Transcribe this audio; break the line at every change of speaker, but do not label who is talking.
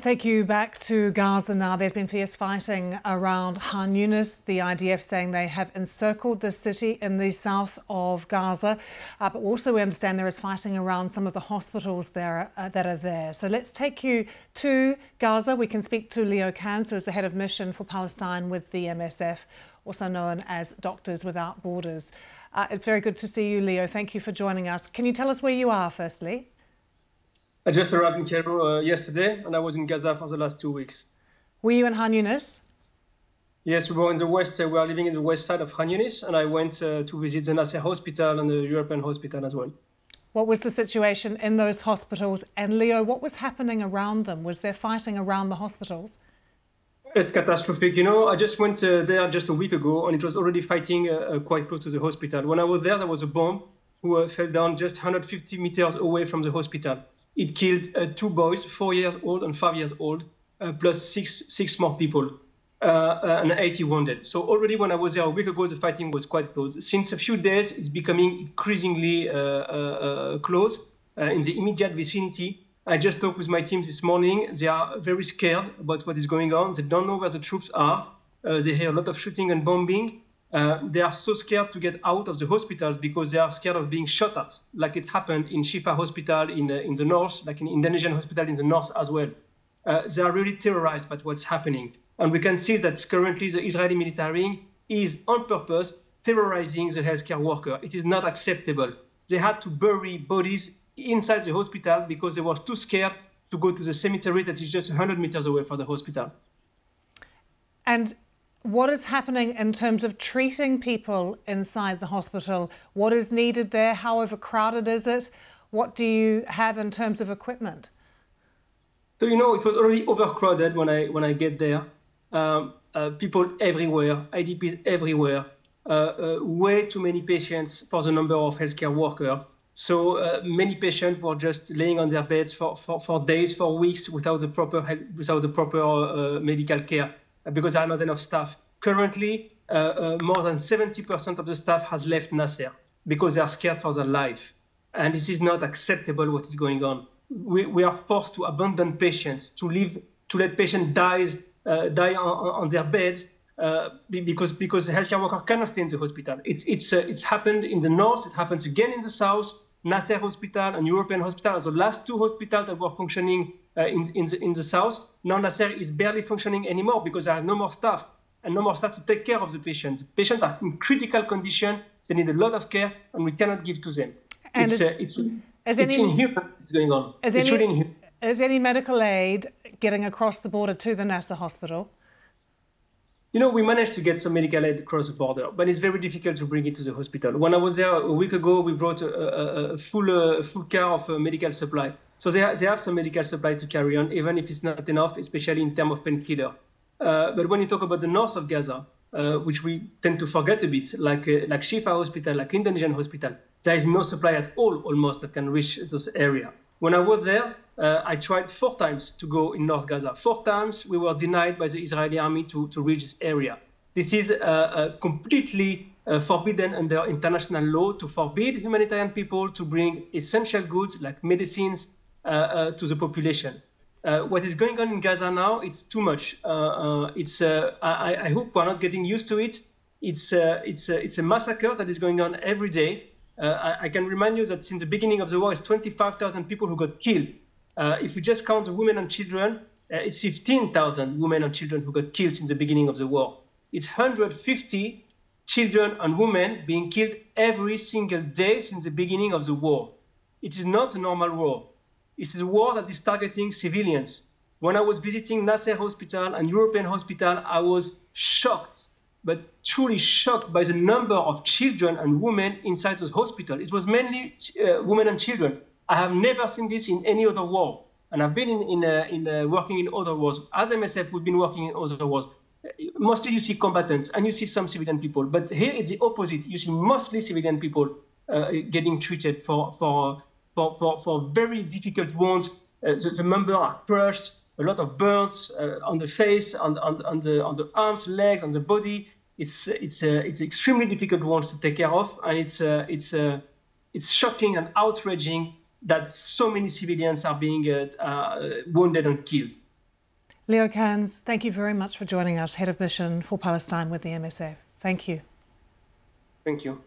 Let's take you back to Gaza now. There's been fierce fighting around Han Yunis, the IDF saying they have encircled the city in the south of Gaza. Uh, but also, we understand there is fighting around some of the hospitals there uh, that are there. So let's take you to Gaza. We can speak to Leo Cans, who is the head of mission for Palestine with the MSF, also known as Doctors Without Borders. Uh, it's very good to see you, Leo. Thank you for joining us. Can you tell us where you are, firstly?
I just arrived in Cairo uh, yesterday, and I was in Gaza for the last two weeks.
Were you in Han Yunis?
Yes, we were in the west. Uh, we are living in the west side of Han Yunis, and I went uh, to visit the Nasser Hospital and the European Hospital as well.
What was the situation in those hospitals? And Leo, what was happening around them? Was there fighting around the hospitals?
It's catastrophic. You know, I just went uh, there just a week ago, and it was already fighting uh, uh, quite close to the hospital. When I was there, there was a bomb who fell down just 150 meters away from the hospital it killed uh, two boys, four years old and five years old, uh, plus six six more people, uh, and 80 wounded. So already when I was there a week ago, the fighting was quite close. Since a few days, it's becoming increasingly close in the immediate vicinity. I just talked with my team this morning. They are very scared about what is going on. They don't know where the troops are. Uh, they hear a lot of shooting and bombing. Uh, they are so scared to get out of the hospitals because they are scared of being shot at, like it happened in Shifa Hospital in, in the north, like in Indonesian hospital in the north as well. Uh, they are really terrorized by what's happening. And we can see that currently the Israeli military is on purpose terrorizing the healthcare worker. It is not acceptable. They had to bury bodies inside the hospital because they were too scared to go to the cemetery that is just 100 meters away from the hospital.
And what is happening in terms of treating people inside the hospital? What is needed there? How overcrowded is it? What do you have in terms of equipment?
So you know, it was already overcrowded when I when I get there. Um, uh, people everywhere, IDPs everywhere. Uh, uh, way too many patients for the number of healthcare workers. So uh, many patients were just laying on their beds for, for, for days, for weeks, without the proper without the proper uh, medical care because there are not enough staff. Currently, uh, uh, more than 70% of the staff has left Nasser because they are scared for their life. And this is not acceptable what is going on. We, we are forced to abandon patients, to leave, to let patients die, uh, die on, on their beds uh, because because the healthcare worker cannot stay in the hospital. It's it's uh, it's happened in the north. It happens again in the south. Nasser Hospital and European Hospital are the last two hospitals that were functioning uh, in, in, the, in the south. Now Nasser is barely functioning anymore because there are no more staff and no more staff to take care of the patients. Patients are in critical condition. They need a lot of care, and we cannot give to them. And it's, is, uh, it's, it's any, inhuman. It's going on. Is it's any, really inhuman.
Is any medical aid getting across the border to the Nasser hospital?
You know, we managed to get some medical aid across the border, but it's very difficult to bring it to the hospital. When I was there a week ago, we brought a, a, a full, uh, full car of uh, medical supply. So they, ha they have some medical supply to carry on, even if it's not enough, especially in terms of painkiller. Uh, but when you talk about the north of Gaza, uh, which we tend to forget a bit, like uh, like Shifa Hospital, like Indonesian Hospital, there is no supply at all almost that can reach those area. When I was there, uh, I tried four times to go in North Gaza. Four times we were denied by the Israeli army to, to reach this area. This is uh, uh, completely uh, forbidden under international law to forbid humanitarian people to bring essential goods like medicines Uh, uh, to the population. Uh, what is going on in Gaza now, it's too much. it's, I, I, hope we're not getting used to it. It's, it's, it's a massacre that is going on every day. I, I can remind you that since the beginning of the war, it's 25,000 people who got killed uh, if we just count the women and children, uh, it's 15,000 women and children who got killed since the beginning of the war. It's 150 children and women being killed every single day since the beginning of the war. It is not a normal war. It is a war that is targeting civilians. When I was visiting Nasser Hospital and European Hospital, I was shocked, but truly shocked by the number of children and women inside those hospitals. It was mainly uh, women and children. I have never seen this in any other war. And I've been in, in, uh, in uh, working in other wars. As MSF, we've been working in other wars. Mostly you see combatants and you see some civilian people. But here it's the opposite. You see mostly civilian people uh, getting treated for, for, for, for, for very difficult wounds. Uh, the, the member are crushed, a lot of burns uh, on the face, on, on, on, the, on the arms, legs, on the body. It's, it's, uh, it's extremely difficult wounds to take care of. And it's, it's, it's shocking and outraging that so many civilians are being uh, uh, wounded and killed.
Leo Cans, thank you very much for joining us, Head of Mission for Palestine with the MSF. Thank you.
Thank you.